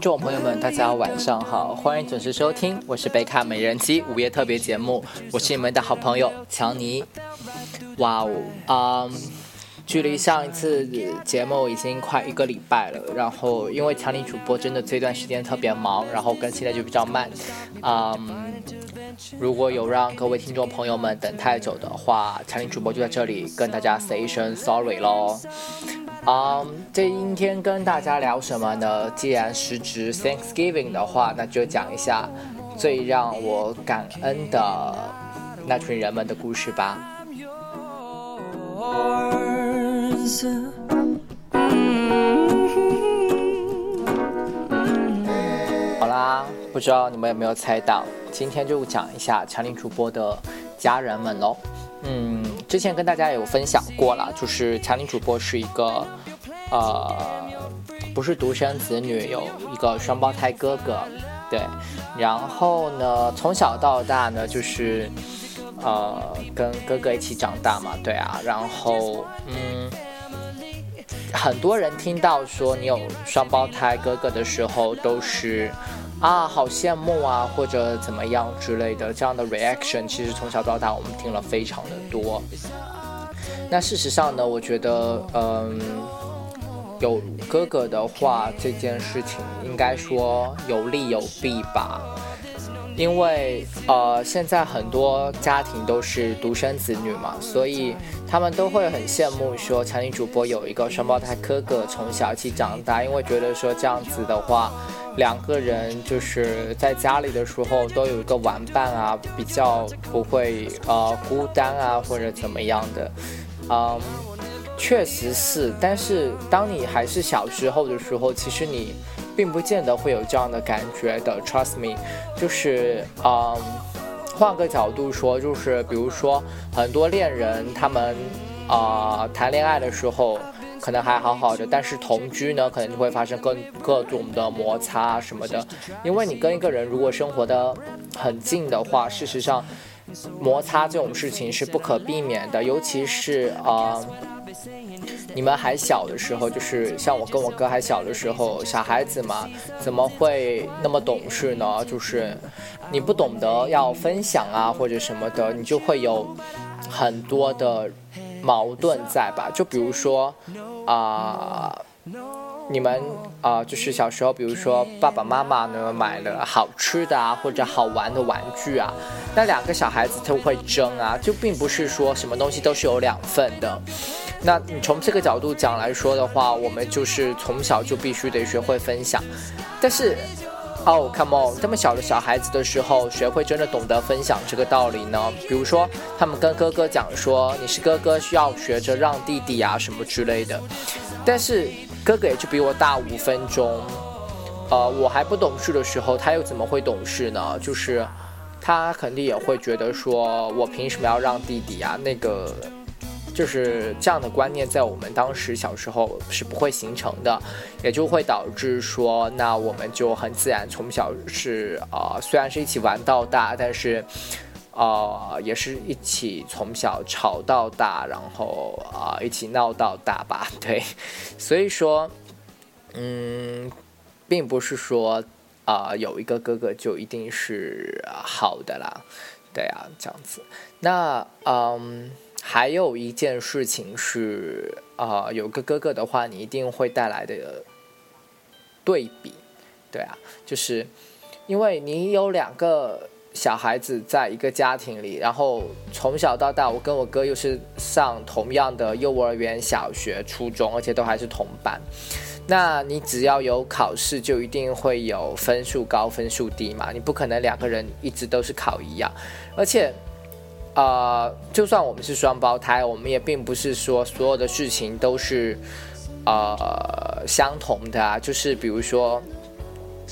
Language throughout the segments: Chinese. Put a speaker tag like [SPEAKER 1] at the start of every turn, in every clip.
[SPEAKER 1] 听众朋友们，大家晚上好，欢迎准时收听，我是贝卡美人机午夜特别节目，我是你们的好朋友强尼。哇哦，嗯，距离上一次节目已经快一个礼拜了，然后因为强尼主播真的这段时间特别忙，然后更新的就比较慢，嗯，如果有让各位听众朋友们等太久的话，强尼主播就在这里跟大家 say 一声 sorry 喽。嗯，今天跟大家聊什么呢？既然时值 Thanksgiving 的话，那就讲一下最让我感恩的那群人们的故事吧。好啦，不知道你们有没有猜到，今天就讲一下强力主播的家人们喽。嗯，之前跟大家有分享过了，就是强尼主播是一个，呃，不是独生子女，有一个双胞胎哥哥，对。然后呢，从小到大呢，就是，呃，跟哥哥一起长大嘛，对啊。然后，嗯，很多人听到说你有双胞胎哥哥的时候，都是。啊，好羡慕啊，或者怎么样之类的，这样的 reaction 其实从小到大我们听了非常的多。那事实上呢，我觉得，嗯，有哥哥的话，这件事情应该说有利有弊吧。因为呃，现在很多家庭都是独生子女嘛，所以他们都会很羡慕说强尼主播有一个双胞胎哥哥从小一起长大，因为觉得说这样子的话。两个人就是在家里的时候都有一个玩伴啊，比较不会呃孤单啊或者怎么样的，嗯，确实是。但是当你还是小时候的时候，其实你并不见得会有这样的感觉的。Trust me，就是嗯，换个角度说，就是比如说很多恋人他们啊谈恋爱的时候。可能还好好的，但是同居呢，可能就会发生各各种的摩擦什么的。因为你跟一个人如果生活的很近的话，事实上摩擦这种事情是不可避免的。尤其是啊，你们还小的时候，就是像我跟我哥还小的时候，小孩子嘛，怎么会那么懂事呢？就是你不懂得要分享啊，或者什么的，你就会有很多的。矛盾在吧？就比如说，啊，你们啊，就是小时候，比如说爸爸妈妈呢买了好吃的啊，或者好玩的玩具啊，那两个小孩子就会争啊，就并不是说什么东西都是有两份的。那你从这个角度讲来说的话，我们就是从小就必须得学会分享，但是。哦，Come on！这么小的小孩子的时候，谁会真的懂得分享这个道理呢？比如说，他们跟哥哥讲说：“你是哥哥，需要学着让弟弟啊，什么之类的。”但是哥哥也就比我大五分钟，呃，我还不懂事的时候，他又怎么会懂事呢？就是他肯定也会觉得说：“我凭什么要让弟弟啊？”那个。就是这样的观念，在我们当时小时候是不会形成的，也就会导致说，那我们就很自然从小是啊，虽然是一起玩到大，但是，啊，也是一起从小吵到大，然后啊，一起闹到大吧，对，所以说，嗯，并不是说啊，有一个哥哥就一定是好的啦，对啊，这样子，那嗯。还有一件事情是，啊，有个哥哥的话，你一定会带来的对比，对啊，就是因为你有两个小孩子在一个家庭里，然后从小到大，我跟我哥又是上同样的幼儿园、小学、初中，而且都还是同班，那你只要有考试，就一定会有分数高、分数低嘛，你不可能两个人一直都是考一样，而且。呃，就算我们是双胞胎，我们也并不是说所有的事情都是呃相同的啊。就是比如说，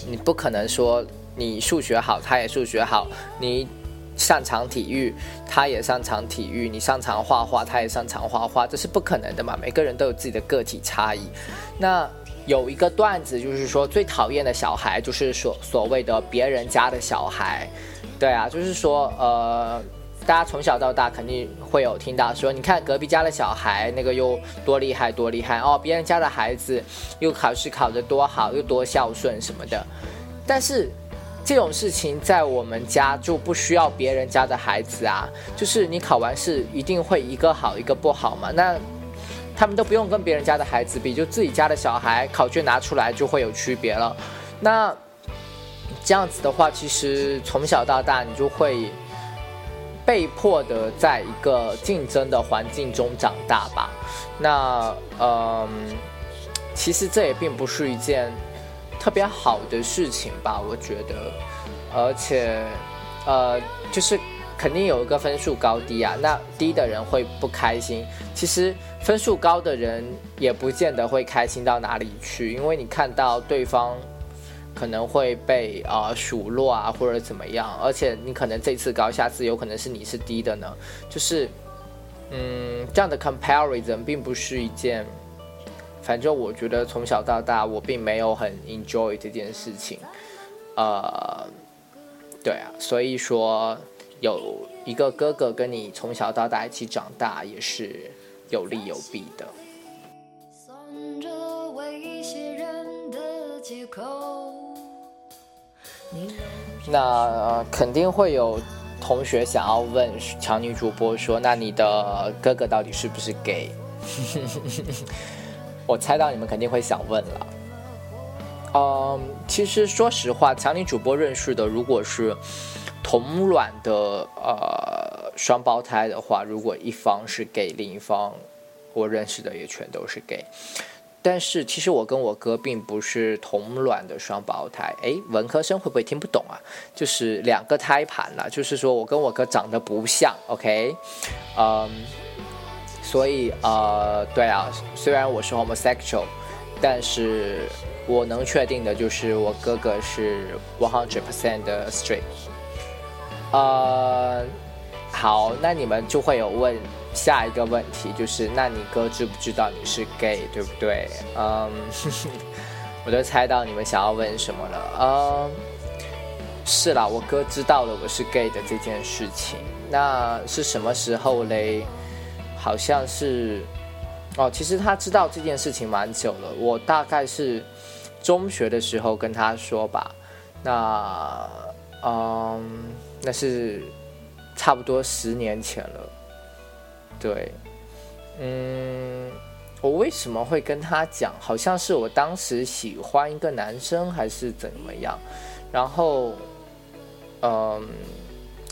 [SPEAKER 1] 你不可能说你数学好，他也数学好；你擅长体育，他也擅长体育；你擅长画画，他也擅长画画，这是不可能的嘛。每个人都有自己的个体差异。那有一个段子，就是说最讨厌的小孩，就是所所谓的别人家的小孩。对啊，就是说呃。大家从小到大肯定会有听到说，你看隔壁家的小孩那个又多厉害多厉害哦，别人家的孩子又考试考得多好，又多孝顺什么的。但是这种事情在我们家就不需要别人家的孩子啊，就是你考完试一定会一个好一个不好嘛。那他们都不用跟别人家的孩子比，就自己家的小孩考卷拿出来就会有区别了。那这样子的话，其实从小到大你就会。被迫的在一个竞争的环境中长大吧，那嗯，其实这也并不是一件特别好的事情吧，我觉得，而且呃，就是肯定有一个分数高低啊，那低的人会不开心，其实分数高的人也不见得会开心到哪里去，因为你看到对方。可能会被啊数落啊或者怎么样，而且你可能这次高，下次有可能是你是低的呢。就是，嗯，这样的 comparison 并不是一件，反正我觉得从小到大我并没有很 enjoy 这件事情。呃，对啊，所以说有一个哥哥跟你从小到大一起长大也是有利有弊的。那肯定会有同学想要问强女主播说：“那你的哥哥到底是不是 gay？” 我猜到你们肯定会想问了。嗯，其实说实话，强女主播认识的如果是同卵的呃双胞胎的话，如果一方是 gay，另一方我认识的也全都是 gay。但是其实我跟我哥并不是同卵的双胞胎，诶，文科生会不会听不懂啊？就是两个胎盘了，就是说我跟我哥长得不像，OK，嗯，所以呃，对啊，虽然我是 homosexual，但是我能确定的就是我哥哥是 one hundred percent 的 straight。呃，好，那你们就会有问。下一个问题就是，那你哥知不知道你是 gay，对不对？嗯，我都猜到你们想要问什么了。嗯，是啦，我哥知道了我是 gay 的这件事情。那是什么时候嘞？好像是，哦，其实他知道这件事情蛮久了。我大概是中学的时候跟他说吧。那，嗯，那是差不多十年前了。对，嗯，我为什么会跟他讲？好像是我当时喜欢一个男生，还是怎么样？然后，嗯，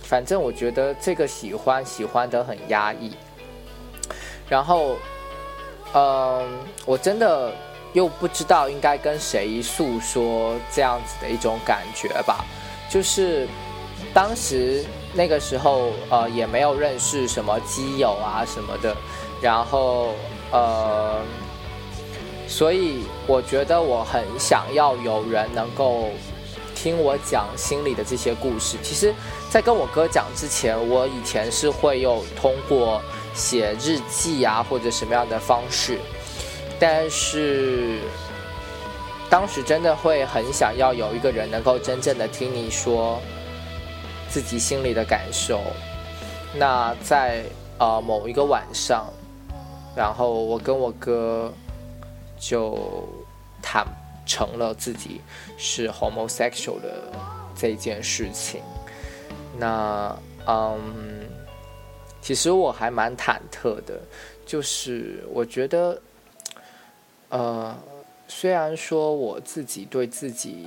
[SPEAKER 1] 反正我觉得这个喜欢喜欢的很压抑。然后，嗯，我真的又不知道应该跟谁诉说这样子的一种感觉吧，就是当时。那个时候，呃，也没有认识什么基友啊什么的，然后，呃，所以我觉得我很想要有人能够听我讲心里的这些故事。其实，在跟我哥讲之前，我以前是会有通过写日记啊或者什么样的方式，但是当时真的会很想要有一个人能够真正的听你说。自己心里的感受。那在呃某一个晚上，然后我跟我哥就坦诚了自己是 homosexual 的这件事情。那嗯，其实我还蛮忐忑的，就是我觉得，呃，虽然说我自己对自己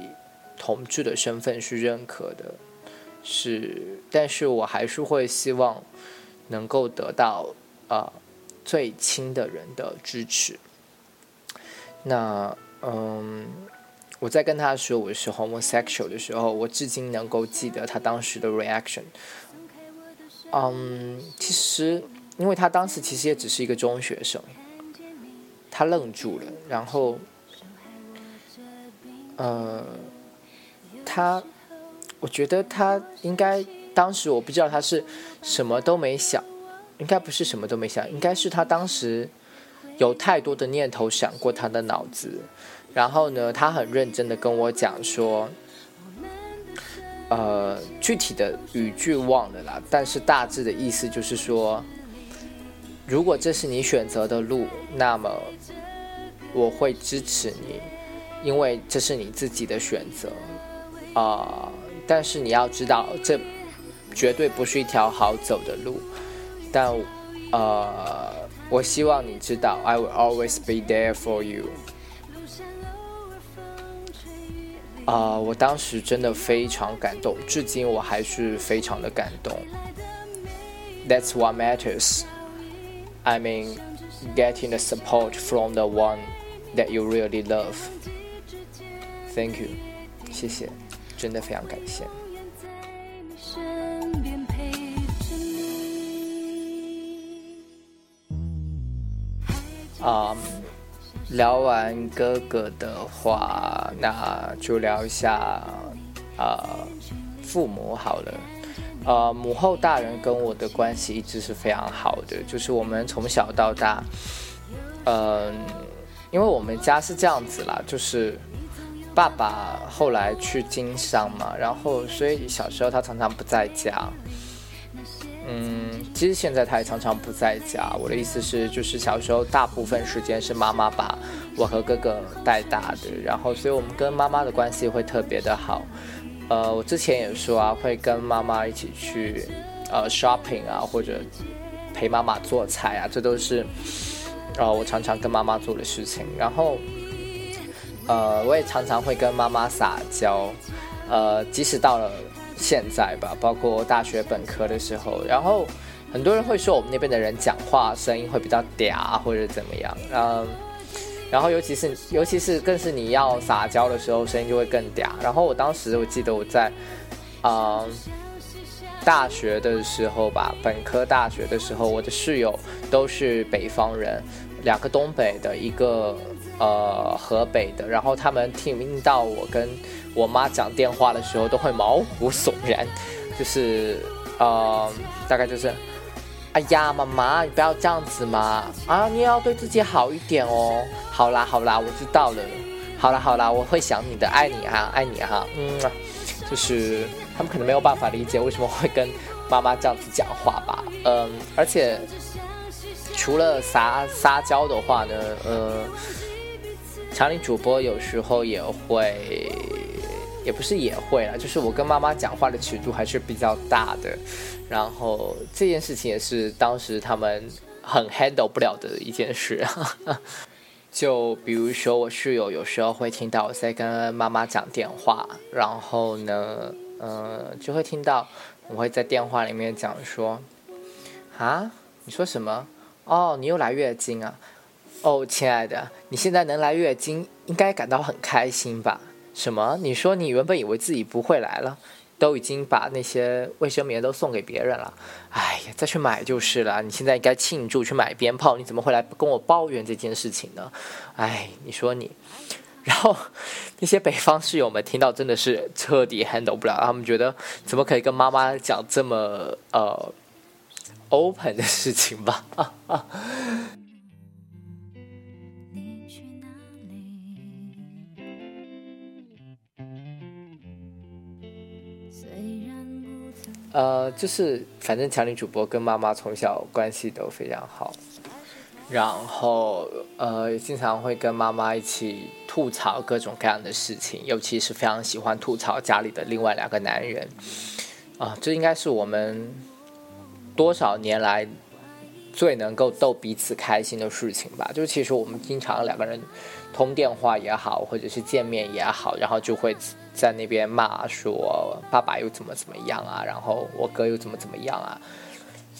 [SPEAKER 1] 同志的身份是认可的。是，但是我还是会希望能够得到啊最亲的人的支持。那嗯，我在跟他说我是 homosexual 的时候，我至今能够记得他当时的 reaction。嗯，其实因为他当时其实也只是一个中学生，他愣住了，然后呃，他。我觉得他应该当时我不知道他是什么都没想，应该不是什么都没想，应该是他当时有太多的念头闪过他的脑子，然后呢，他很认真的跟我讲说，呃，具体的语句忘了啦，但是大致的意思就是说，如果这是你选择的路，那么我会支持你，因为这是你自己的选择啊。但是你要知道，这绝对不是一条好走的路。但呃，我希望你知道，I will always be there for you。啊，我当时真的非常感动，至今我还是非常的感动。That's what matters. I mean, getting the support from the one that you really love. Thank you，谢谢，真的非常感谢。啊。聊完哥哥的话，那就聊一下啊父母好了。呃，母后大人跟我的关系一直是非常好的，就是我们从小到大，嗯，因为我们家是这样子啦，就是爸爸后来去经商嘛，然后所以小时候他常常不在家。嗯，其实现在他也常常不在家。我的意思是，就是小时候大部分时间是妈妈把我和哥哥带大的，然后所以我们跟妈妈的关系会特别的好。呃，我之前也说啊，会跟妈妈一起去呃 shopping 啊，或者陪妈妈做菜啊，这都是呃我常常跟妈妈做的事情。然后呃，我也常常会跟妈妈撒娇，呃，即使到了。现在吧，包括大学本科的时候，然后很多人会说我们那边的人讲话声音会比较嗲或者怎么样，嗯，然后尤其是尤其是更是你要撒娇的时候，声音就会更嗲。然后我当时我记得我在，嗯，大学的时候吧，本科大学的时候，我的室友都是北方人，两个东北的，一个呃河北的，然后他们听到我跟。我妈讲电话的时候都会毛骨悚然，就是，呃，大概就是，哎呀，妈妈，你不要这样子嘛，啊，你也要对自己好一点哦。好啦，好啦，我知道了。好啦，好啦，我会想你的，爱你哈，爱你哈。嗯，就是他们可能没有办法理解为什么会跟妈妈这样子讲话吧。嗯，而且除了撒撒娇的话呢，呃，强力主播有时候也会。也不是也会啦，就是我跟妈妈讲话的尺度还是比较大的，然后这件事情也是当时他们很 handle 不了的一件事。就比如说我室友有时候会听到我在跟妈妈讲电话，然后呢，呃，就会听到我会在电话里面讲说：“啊，你说什么？哦，你又来月经啊？哦，亲爱的，你现在能来月经，应该感到很开心吧？”什么？你说你原本以为自己不会来了，都已经把那些卫生棉都送给别人了。哎呀，再去买就是了。你现在应该庆祝，去买鞭炮。你怎么会来跟我抱怨这件事情呢？哎，你说你，然后那些北方室友们听到真的是彻底 handle 不了，他们觉得怎么可以跟妈妈讲这么呃 open 的事情吧？呃，就是反正强力主播跟妈妈从小关系都非常好，然后呃，经常会跟妈妈一起吐槽各种各样的事情，尤其是非常喜欢吐槽家里的另外两个男人，啊，这应该是我们多少年来最能够逗彼此开心的事情吧。就是其实我们经常两个人通电话也好，或者是见面也好，然后就会。在那边骂说爸爸又怎么怎么样啊，然后我哥又怎么怎么样啊，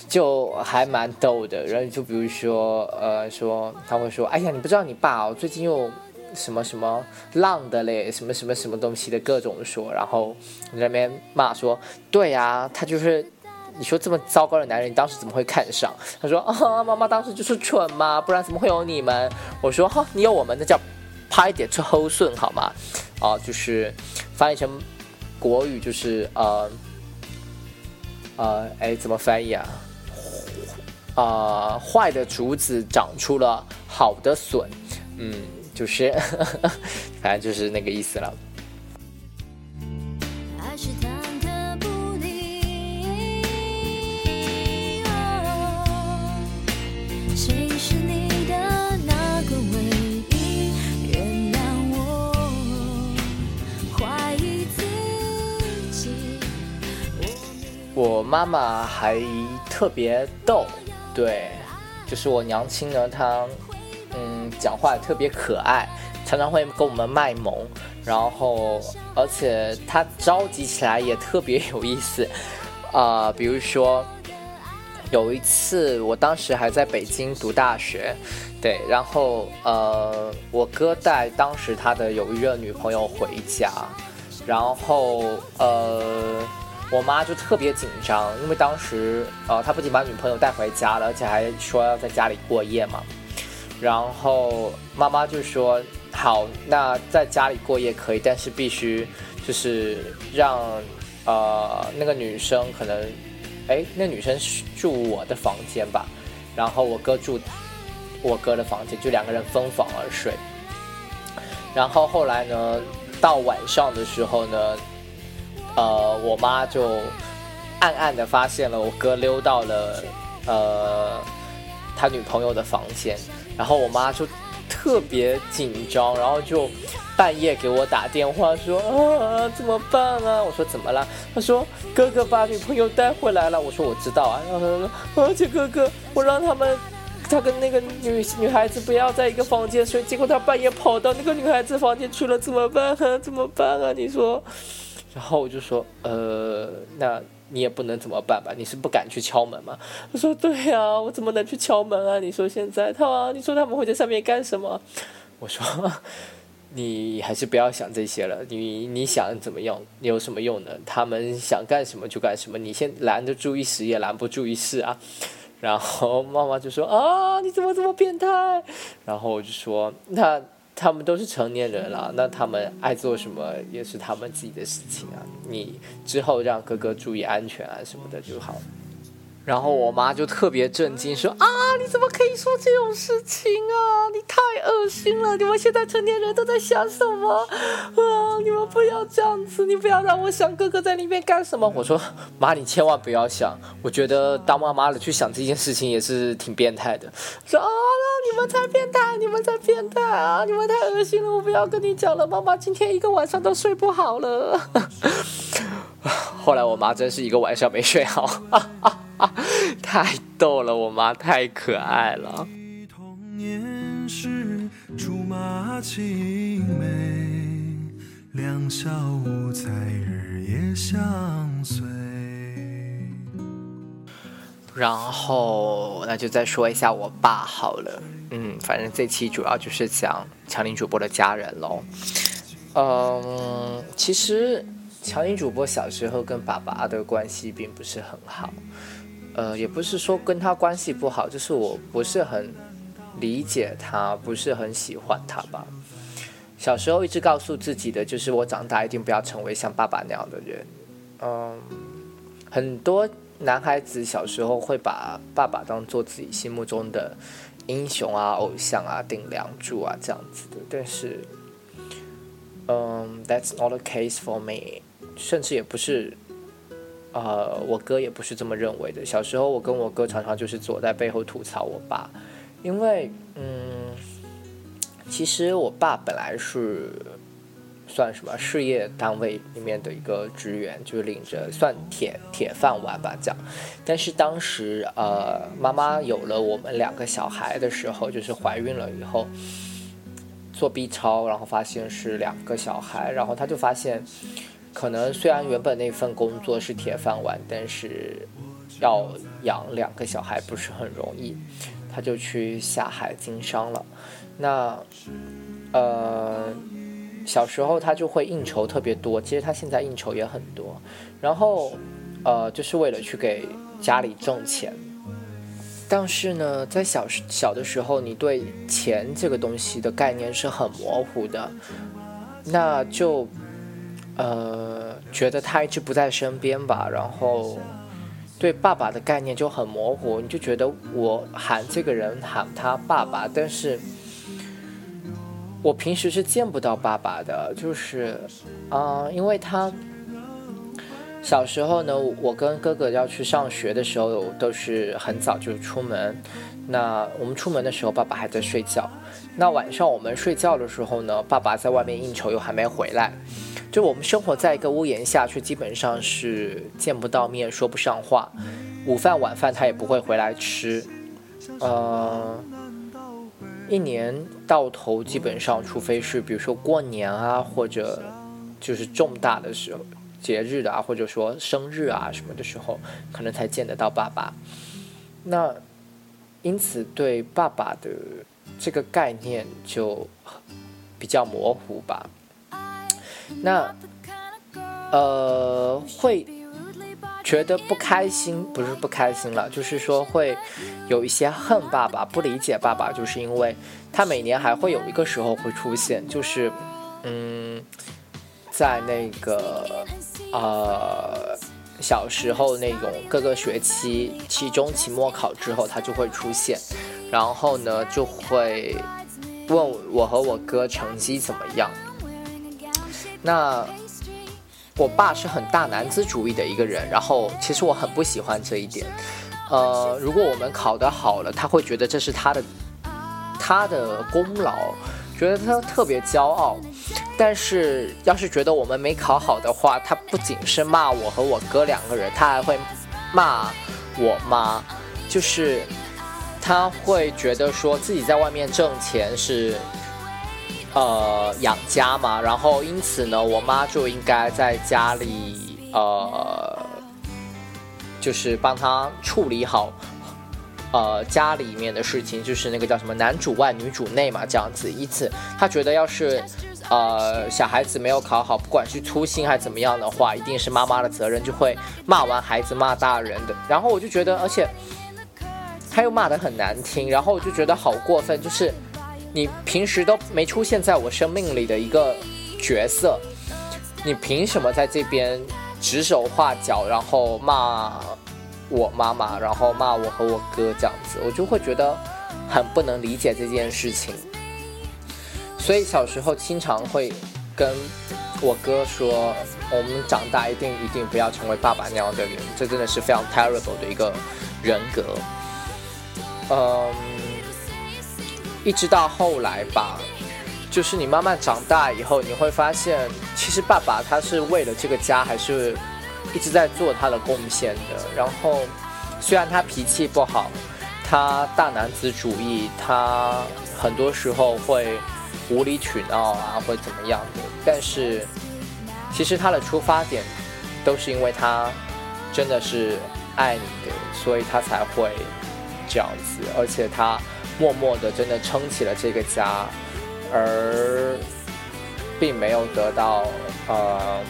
[SPEAKER 1] 就还蛮逗的。然后就比如说，呃，说他会说，哎呀，你不知道你爸哦，最近又什么什么浪的嘞，什么什么什么东西的各种说。然后在那边骂说，对呀，他就是你说这么糟糕的男人，你当时怎么会看上？他说啊，妈妈当时就是蠢嘛，不然怎么会有你们？我说哈，你有我们，那叫拍点出后顺好吗？啊，就是翻译成国语就是呃呃，哎，怎么翻译啊？啊，坏的竹子长出了好的笋，嗯，就是 反正就是那个意思了。我妈妈还特别逗，对，就是我娘亲呢，她嗯讲话特别可爱，常常会跟我们卖萌，然后而且她着急起来也特别有意思，啊，比如说有一次，我当时还在北京读大学，对，然后呃，我哥带当时他的有一任女朋友回家，然后呃。我妈就特别紧张，因为当时，呃，他不仅把女朋友带回家了，而且还说要在家里过夜嘛。然后妈妈就说：“好，那在家里过夜可以，但是必须就是让，呃，那个女生可能，哎，那女生住我的房间吧，然后我哥住我哥的房间，就两个人分房而睡。然后后来呢，到晚上的时候呢。”呃，我妈就暗暗的发现了我哥溜到了呃他女朋友的房间，然后我妈就特别紧张，然后就半夜给我打电话说啊怎么办啊？我说怎么了？他说哥哥把女朋友带回来了。我说我知道啊，然后他说而且哥哥我让他们他跟那个女女孩子不要在一个房间睡，结果他半夜跑到那个女孩子房间去了，怎么办啊？怎么办啊？你说？然后我就说，呃，那你也不能怎么办吧？你是不敢去敲门吗？他说，对呀，我怎么能去敲门啊？你说现在他，你说他们会在上面干什么？我说，你还是不要想这些了。你你想怎么样？你有什么用呢？他们想干什么就干什么。你先拦得住一时，也拦不住一世啊。然后妈妈就说，啊，你怎么这么变态？然后我就说，那。他们都是成年人了，那他们爱做什么也是他们自己的事情啊。你之后让哥哥注意安全啊什么的就好。然后我妈就特别震惊，说：“啊，你怎么可以说这种事情啊？你太恶心了！你们现在成年人都在想什么啊？你们不要这样子，你不要让我想哥哥在里面干什么。”我说：“妈，你千万不要想，我觉得当妈妈的去想这件事情也是挺变态的。”说：“啊，你们才变态，你们才变态啊！你们太恶心了，我不要跟你讲了。妈妈今天一个晚上都睡不好了。后来我妈真是一个晚上没睡好。”太逗了，我妈太可爱了。然后，那就再说一下我爸好了。嗯，反正这期主要就是讲强林主播的家人喽。嗯，其实强林主播小时候跟爸爸的关系并不是很好。呃，也不是说跟他关系不好，就是我不是很理解他，不是很喜欢他吧。小时候一直告诉自己的，就是我长大一定不要成为像爸爸那样的人。嗯，很多男孩子小时候会把爸爸当做自己心目中的英雄啊、偶像啊、顶梁柱啊这样子的，但是，嗯，That's not the case for me，甚至也不是。呃，我哥也不是这么认为的。小时候，我跟我哥常常就是坐在背后吐槽我爸，因为，嗯，其实我爸本来是算什么事业单位里面的一个职员，就是领着算铁铁饭碗吧，这样。但是当时，呃，妈妈有了我们两个小孩的时候，就是怀孕了以后，做 B 超，然后发现是两个小孩，然后他就发现。可能虽然原本那份工作是铁饭碗，但是要养两个小孩不是很容易，他就去下海经商了。那呃，小时候他就会应酬特别多，其实他现在应酬也很多。然后呃，就是为了去给家里挣钱。但是呢，在小小的时候，你对钱这个东西的概念是很模糊的，那就。呃，觉得他一直不在身边吧，然后对爸爸的概念就很模糊，你就觉得我喊这个人喊他爸爸，但是我平时是见不到爸爸的，就是啊，因为他小时候呢，我跟哥哥要去上学的时候都是很早就出门，那我们出门的时候爸爸还在睡觉，那晚上我们睡觉的时候呢，爸爸在外面应酬又还没回来。就我们生活在一个屋檐下，却基本上是见不到面、说不上话。午饭、晚饭他也不会回来吃。呃，一年到头基本上，除非是比如说过年啊，或者就是重大的时候、节日的啊，或者说生日啊什么的时候，可能才见得到爸爸。那因此对爸爸的这个概念就比较模糊吧。那呃会觉得不开心，不是不开心了，就是说会有一些恨爸爸，不理解爸爸，就是因为他每年还会有一个时候会出现，就是嗯，在那个呃小时候那种各个学期期中、期末考之后，他就会出现，然后呢就会问我和我哥成绩怎么样。那我爸是很大男子主义的一个人，然后其实我很不喜欢这一点。呃，如果我们考得好了，他会觉得这是他的他的功劳，觉得他特别骄傲。但是要是觉得我们没考好的话，他不仅是骂我和我哥两个人，他还会骂我妈，就是他会觉得说自己在外面挣钱是。呃，养家嘛，然后因此呢，我妈就应该在家里，呃，就是帮他处理好，呃，家里面的事情，就是那个叫什么男主外女主内嘛，这样子。因此，他觉得要是，呃，小孩子没有考好，不管是粗心还是怎么样的话，一定是妈妈的责任，就会骂完孩子骂大人的。然后我就觉得，而且他又骂得很难听，然后我就觉得好过分，就是。你平时都没出现在我生命里的一个角色，你凭什么在这边指手画脚，然后骂我妈妈，然后骂我和我哥这样子，我就会觉得很不能理解这件事情。所以小时候经常会跟我哥说，我们长大一定一定不要成为爸爸那样的人，这真的是非常 terrible 的一个人格。嗯。一直到后来吧，就是你慢慢长大以后，你会发现，其实爸爸他是为了这个家，还是一直在做他的贡献的。然后，虽然他脾气不好，他大男子主义，他很多时候会无理取闹啊，或怎么样的，但是其实他的出发点都是因为他真的是爱你的，所以他才会这样子，而且他。默默的，真的撑起了这个家，而并没有得到呃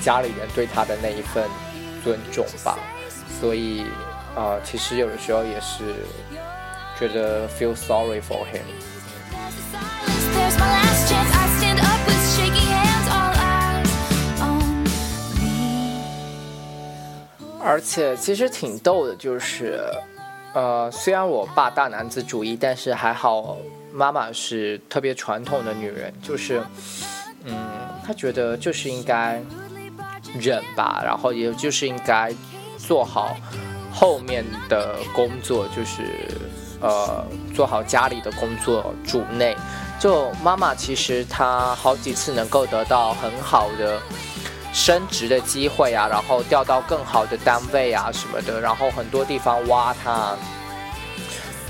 [SPEAKER 1] 家里人对他的那一份尊重吧。所以呃，其实有的时候也是觉得 feel sorry for him。而且其实挺逗的，就是。呃，虽然我爸大男子主义，但是还好，妈妈是特别传统的女人，就是，嗯，她觉得就是应该忍吧，然后也就是应该做好后面的工作，就是呃做好家里的工作，主内。就妈妈其实她好几次能够得到很好的。升职的机会啊，然后调到更好的单位啊什么的，然后很多地方挖他，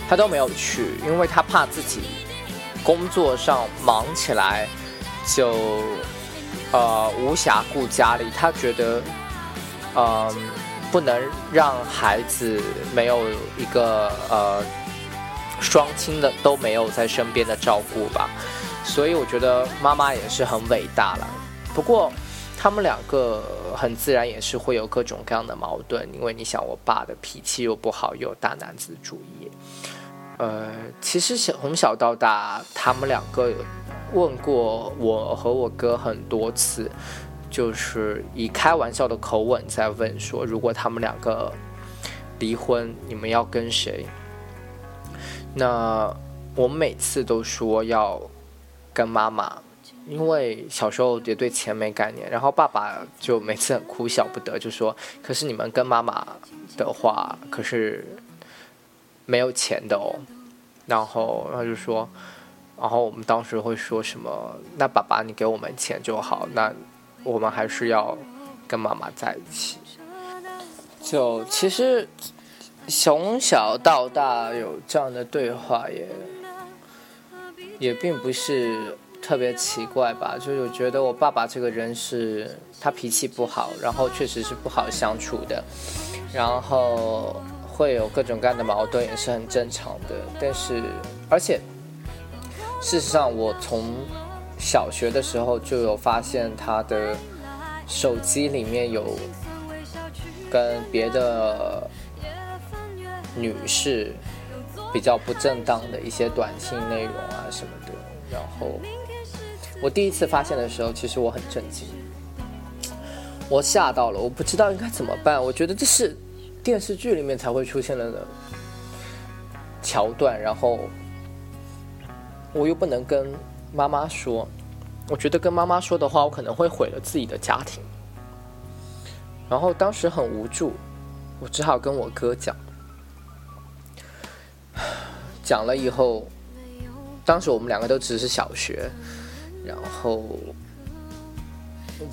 [SPEAKER 1] 他都没有去，因为他怕自己工作上忙起来就呃无暇顾家里，他觉得嗯不能让孩子没有一个呃双亲的都没有在身边的照顾吧，所以我觉得妈妈也是很伟大了，不过。他们两个很自然也是会有各种各样的矛盾，因为你想，我爸的脾气又不好，又大男子主义。呃，其实小从小到大，他们两个问过我和我哥很多次，就是以开玩笑的口吻在问说，如果他们两个离婚，你们要跟谁？那我每次都说要跟妈妈。因为小时候也对钱没概念，然后爸爸就每次很哭笑不得，就说：“可是你们跟妈妈的话，可是没有钱的哦。”然后他就说：“然后我们当时会说什么？那爸爸你给我们钱就好，那我们还是要跟妈妈在一起。就其实从小到大有这样的对话，也也并不是特别奇怪吧。就是我觉得我爸爸这个人是，他脾气不好，然后确实是不好相处的，然后会有各种各样的矛盾，也是很正常的。但是，而且事实上，我从小学的时候就有发现他的手机里面有。跟别的女士比较不正当的一些短信内容啊什么的，然后我第一次发现的时候，其实我很震惊，我吓到了，我不知道应该怎么办。我觉得这是电视剧里面才会出现的桥段，然后我又不能跟妈妈说，我觉得跟妈妈说的话，我可能会毁了自己的家庭。然后当时很无助，我只好跟我哥讲。讲了以后，当时我们两个都只是小学，然后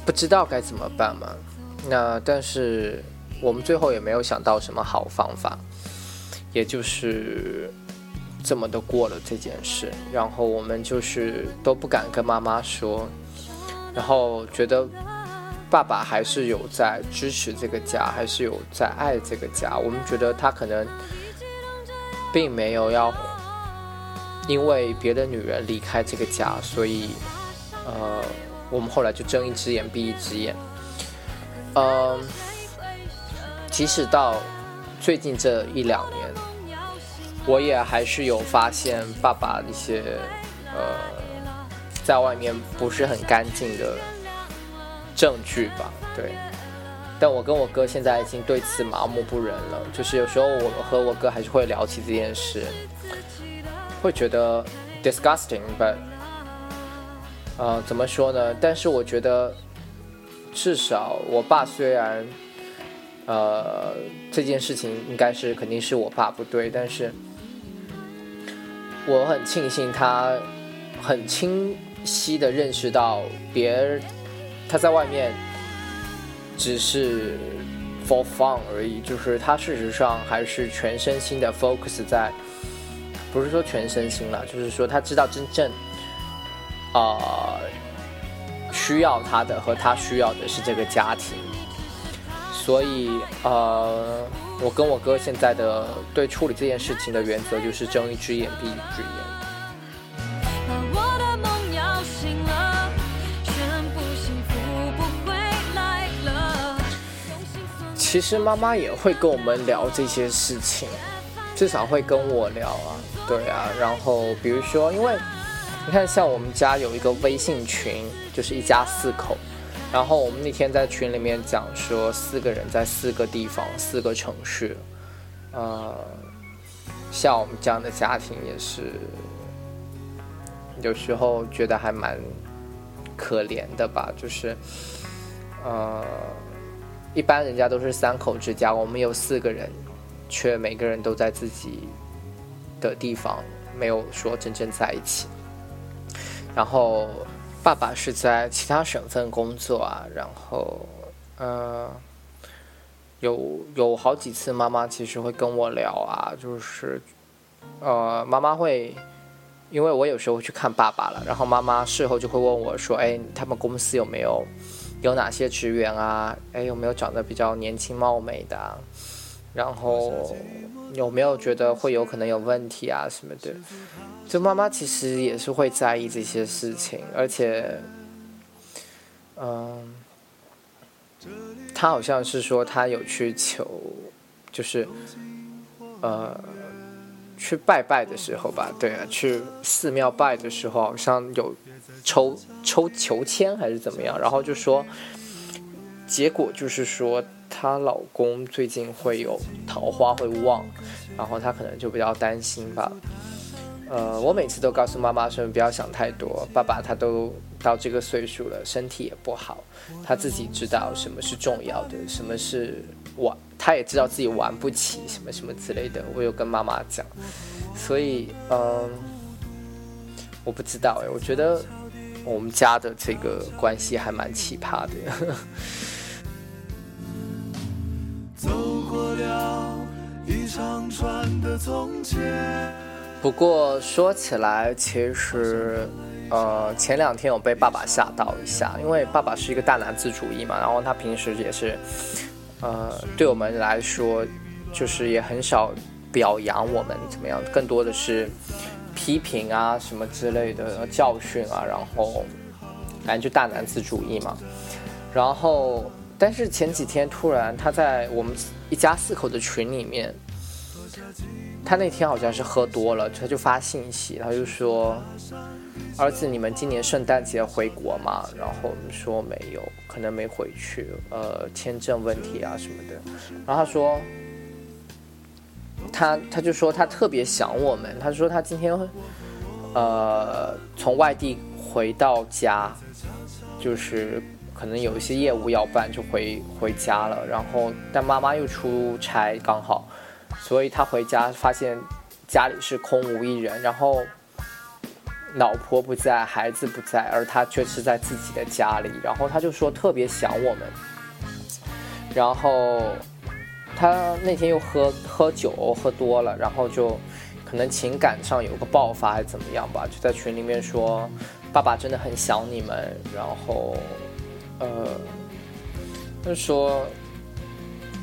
[SPEAKER 1] 不知道该怎么办嘛。那但是我们最后也没有想到什么好方法，也就是这么的过了这件事。然后我们就是都不敢跟妈妈说，然后觉得。爸爸还是有在支持这个家，还是有在爱这个家。我们觉得他可能并没有要因为别的女人离开这个家，所以呃，我们后来就睁一只眼闭一只眼。嗯，即使到最近这一两年，我也还是有发现爸爸一些呃，在外面不是很干净的。证据吧，对，但我跟我哥现在已经对此麻木不仁了。就是有时候我和我哥还是会聊起这件事，会觉得 disgusting，but，呃，怎么说呢？但是我觉得，至少我爸虽然，呃，这件事情应该是肯定是我爸不对，但是我很庆幸他很清晰的认识到别人。他在外面只是 for fun 而已，就是他事实上还是全身心的 focus 在，不是说全身心了，就是说他知道真正啊需要他的和他需要的是这个家庭，所以呃，我跟我哥现在的对处理这件事情的原则就是睁一只眼闭一只眼。其实妈妈也会跟我们聊这些事情，至少会跟我聊啊，对啊。然后比如说，因为你看，像我们家有一个微信群，就是一家四口。然后我们那天在群里面讲说，四个人在四个地方、四个城市，呃，像我们这样的家庭也是，有时候觉得还蛮可怜的吧，就是，呃。一般人家都是三口之家，我们有四个人，却每个人都在自己的地方，没有说真正在一起。然后爸爸是在其他省份工作啊，然后呃，有有好几次妈妈其实会跟我聊啊，就是呃妈妈会，因为我有时候去看爸爸了，然后妈妈事后就会问我说：“哎，他们公司有没有？”有哪些职员啊？哎，有没有长得比较年轻貌美的？然后有没有觉得会有可能有问题啊什么的？就妈妈其实也是会在意这些事情，而且，嗯，她好像是说她有去求，就是呃，去拜拜的时候吧，对啊，去寺庙拜的时候好像有。抽抽求签还是怎么样？然后就说，结果就是说她老公最近会有桃花会旺，然后她可能就比较担心吧。呃，我每次都告诉妈妈说不要想太多，爸爸他都到这个岁数了，身体也不好，他自己知道什么是重要的，什么是玩，他也知道自己玩不起什么什么之类的。我有跟妈妈讲，所以嗯，我不知道哎，我觉得。我们家的这个关系还蛮奇葩的。走过了一长串的从前。不过说起来，其实，呃，前两天我被爸爸吓到一下，因为爸爸是一个大男子主义嘛，然后他平时也是，呃，对我们来说，就是也很少表扬我们怎么样，更多的是批评啊什么之类的教训啊，然后反正就大男子主义嘛。然后，但是前几天突然他在我们一家四口的群里面。他那天好像是喝多了，他就发信息，他就说：“儿子，你们今年圣诞节回国吗？”然后我们说没有，可能没回去，呃，签证问题啊什么的。然后他说，他他就说他特别想我们，他说他今天呃从外地回到家，就是可能有一些业务要办，就回回家了。然后但妈妈又出差，刚好。所以他回家发现家里是空无一人，然后老婆不在，孩子不在，而他却是在自己的家里。然后他就说特别想我们。然后他那天又喝喝酒喝多了，然后就可能情感上有个爆发还是怎么样吧，就在群里面说爸爸真的很想你们。然后呃，他说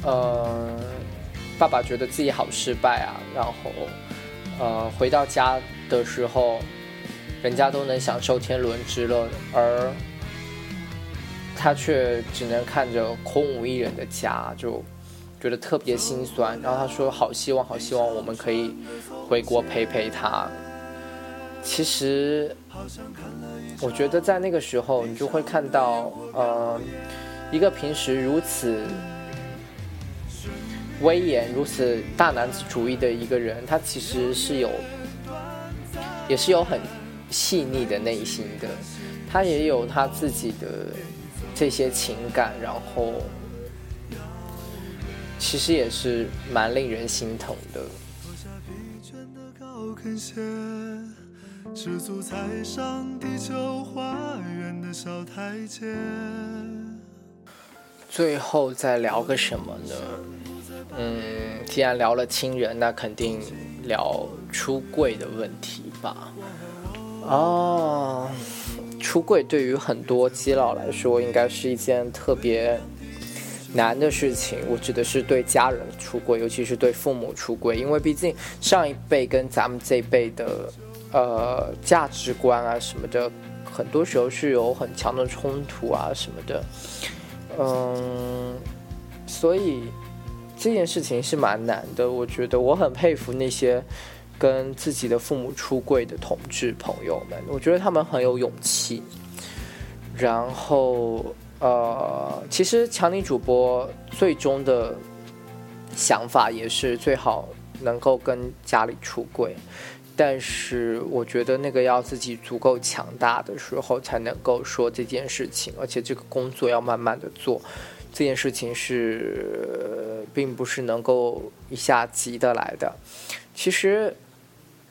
[SPEAKER 1] 呃。爸爸觉得自己好失败啊，然后，呃，回到家的时候，人家都能享受天伦之乐，而他却只能看着空无一人的家，就觉得特别心酸。然后他说：“好希望，好希望我们可以回国陪陪他。”其实，我觉得在那个时候，你就会看到，呃，一个平时如此。威严如此大男子主义的一个人，他其实是有，也是有很细腻的内心的，他也有他自己的这些情感，然后其实也是蛮令人心疼的。最后再聊个什么呢？嗯，既然聊了亲人，那肯定聊出柜的问题吧。哦，出柜对于很多基佬来说，应该是一件特别难的事情。我指的是对家人出柜，尤其是对父母出柜，因为毕竟上一辈跟咱们这一辈的呃价值观啊什么的，很多时候是有很强的冲突啊什么的。嗯，所以。这件事情是蛮难的，我觉得我很佩服那些跟自己的父母出柜的同志朋友们，我觉得他们很有勇气。然后，呃，其实强尼主播最终的想法也是最好能够跟家里出柜，但是我觉得那个要自己足够强大的时候才能够说这件事情，而且这个工作要慢慢的做。这件事情是并不是能够一下急得来的。其实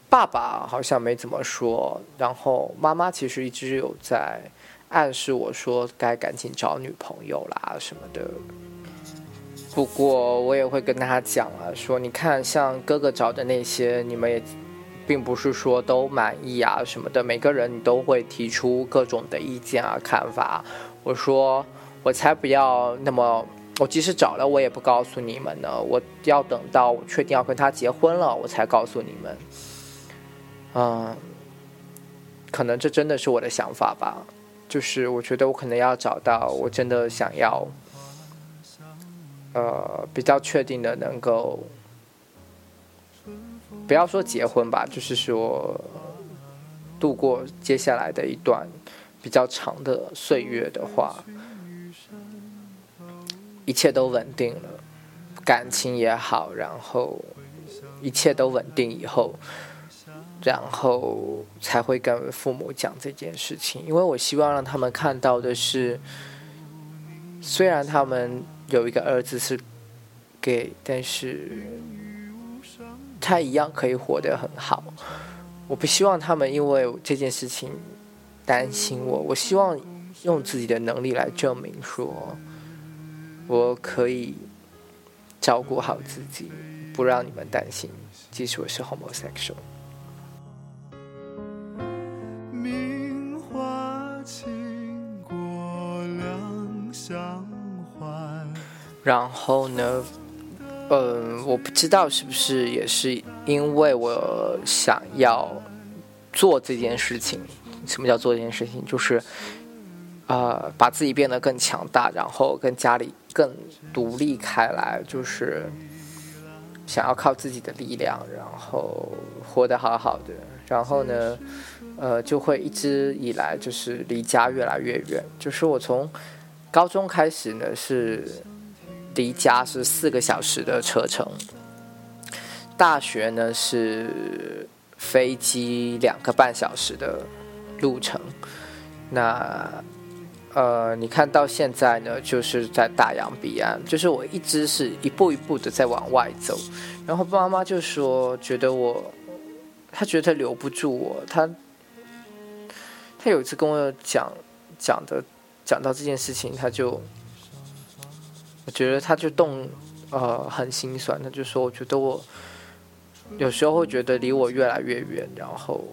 [SPEAKER 1] 爸爸好像没怎么说，然后妈妈其实一直有在暗示我说该赶紧找女朋友啦什么的。不过我也会跟他讲啊，说你看像哥哥找的那些，你们也并不是说都满意啊什么的，每个人你都会提出各种的意见啊看法。我说。我才不要那么，我即使找了，我也不告诉你们呢。我要等到我确定要跟他结婚了，我才告诉你们。嗯，可能这真的是我的想法吧。就是我觉得我可能要找到我真的想要，呃，比较确定的能够，不要说结婚吧，就是说度过接下来的一段比较长的岁月的话。一切都稳定了，感情也好，然后一切都稳定以后，然后才会跟父母讲这件事情。因为我希望让他们看到的是，虽然他们有一个儿子是 gay，但是他一样可以活得很好。我不希望他们因为这件事情担心我，我希望用自己的能力来证明说，我可以照顾好自己，不让你们担心，即使我是 homosexual。然后呢，嗯，我不知道是不是也是因为我想要做这件事情。什么叫做这件事情？就是，呃，把自己变得更强大，然后跟家里更独立开来，就是想要靠自己的力量，然后活得好好的。然后呢，呃，就会一直以来就是离家越来越远。就是我从高中开始呢是。离家是四个小时的车程，大学呢是飞机两个半小时的路程。那呃，你看到现在呢，就是在大洋彼岸，就是我一直是一步一步的在往外走。然后妈妈就说，觉得我，他觉得留不住我。他他有一次跟我讲讲的讲到这件事情，他就。我觉得他就动，呃，很心酸。他就说：“我觉得我有时候会觉得离我越来越远，然后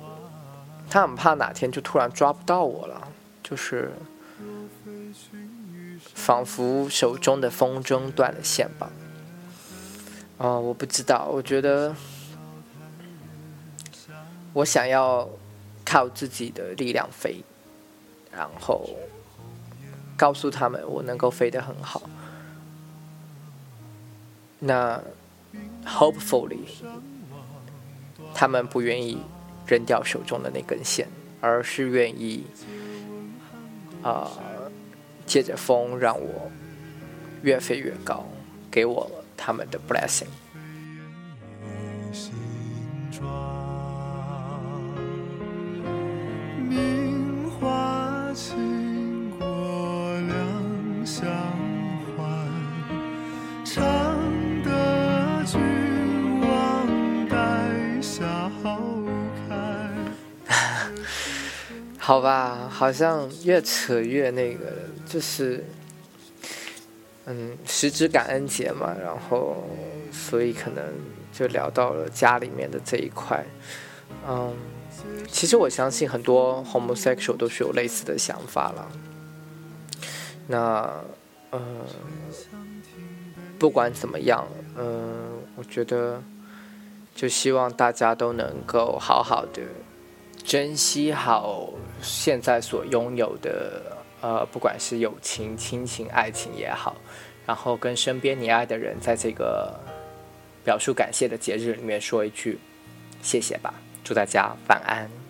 [SPEAKER 1] 他很怕哪天就突然抓不到我了，就是仿佛手中的风筝断了线吧。”啊，我不知道。我觉得我想要靠自己的力量飞，然后告诉他们我能够飞得很好。那，hopefully，他们不愿意扔掉手中的那根线，而是愿意，啊，借着风让我越飞越高，给我他们的 blessing。好吧，好像越扯越那个，就是，嗯，十指感恩节嘛，然后，所以可能就聊到了家里面的这一块，嗯，其实我相信很多 homosexual 都是有类似的想法了，那，嗯，不管怎么样，嗯，我觉得，就希望大家都能够好好的。珍惜好现在所拥有的，呃，不管是友情、亲情、爱情也好，然后跟身边你爱的人，在这个表述感谢的节日里面说一句谢谢吧，祝大家晚安。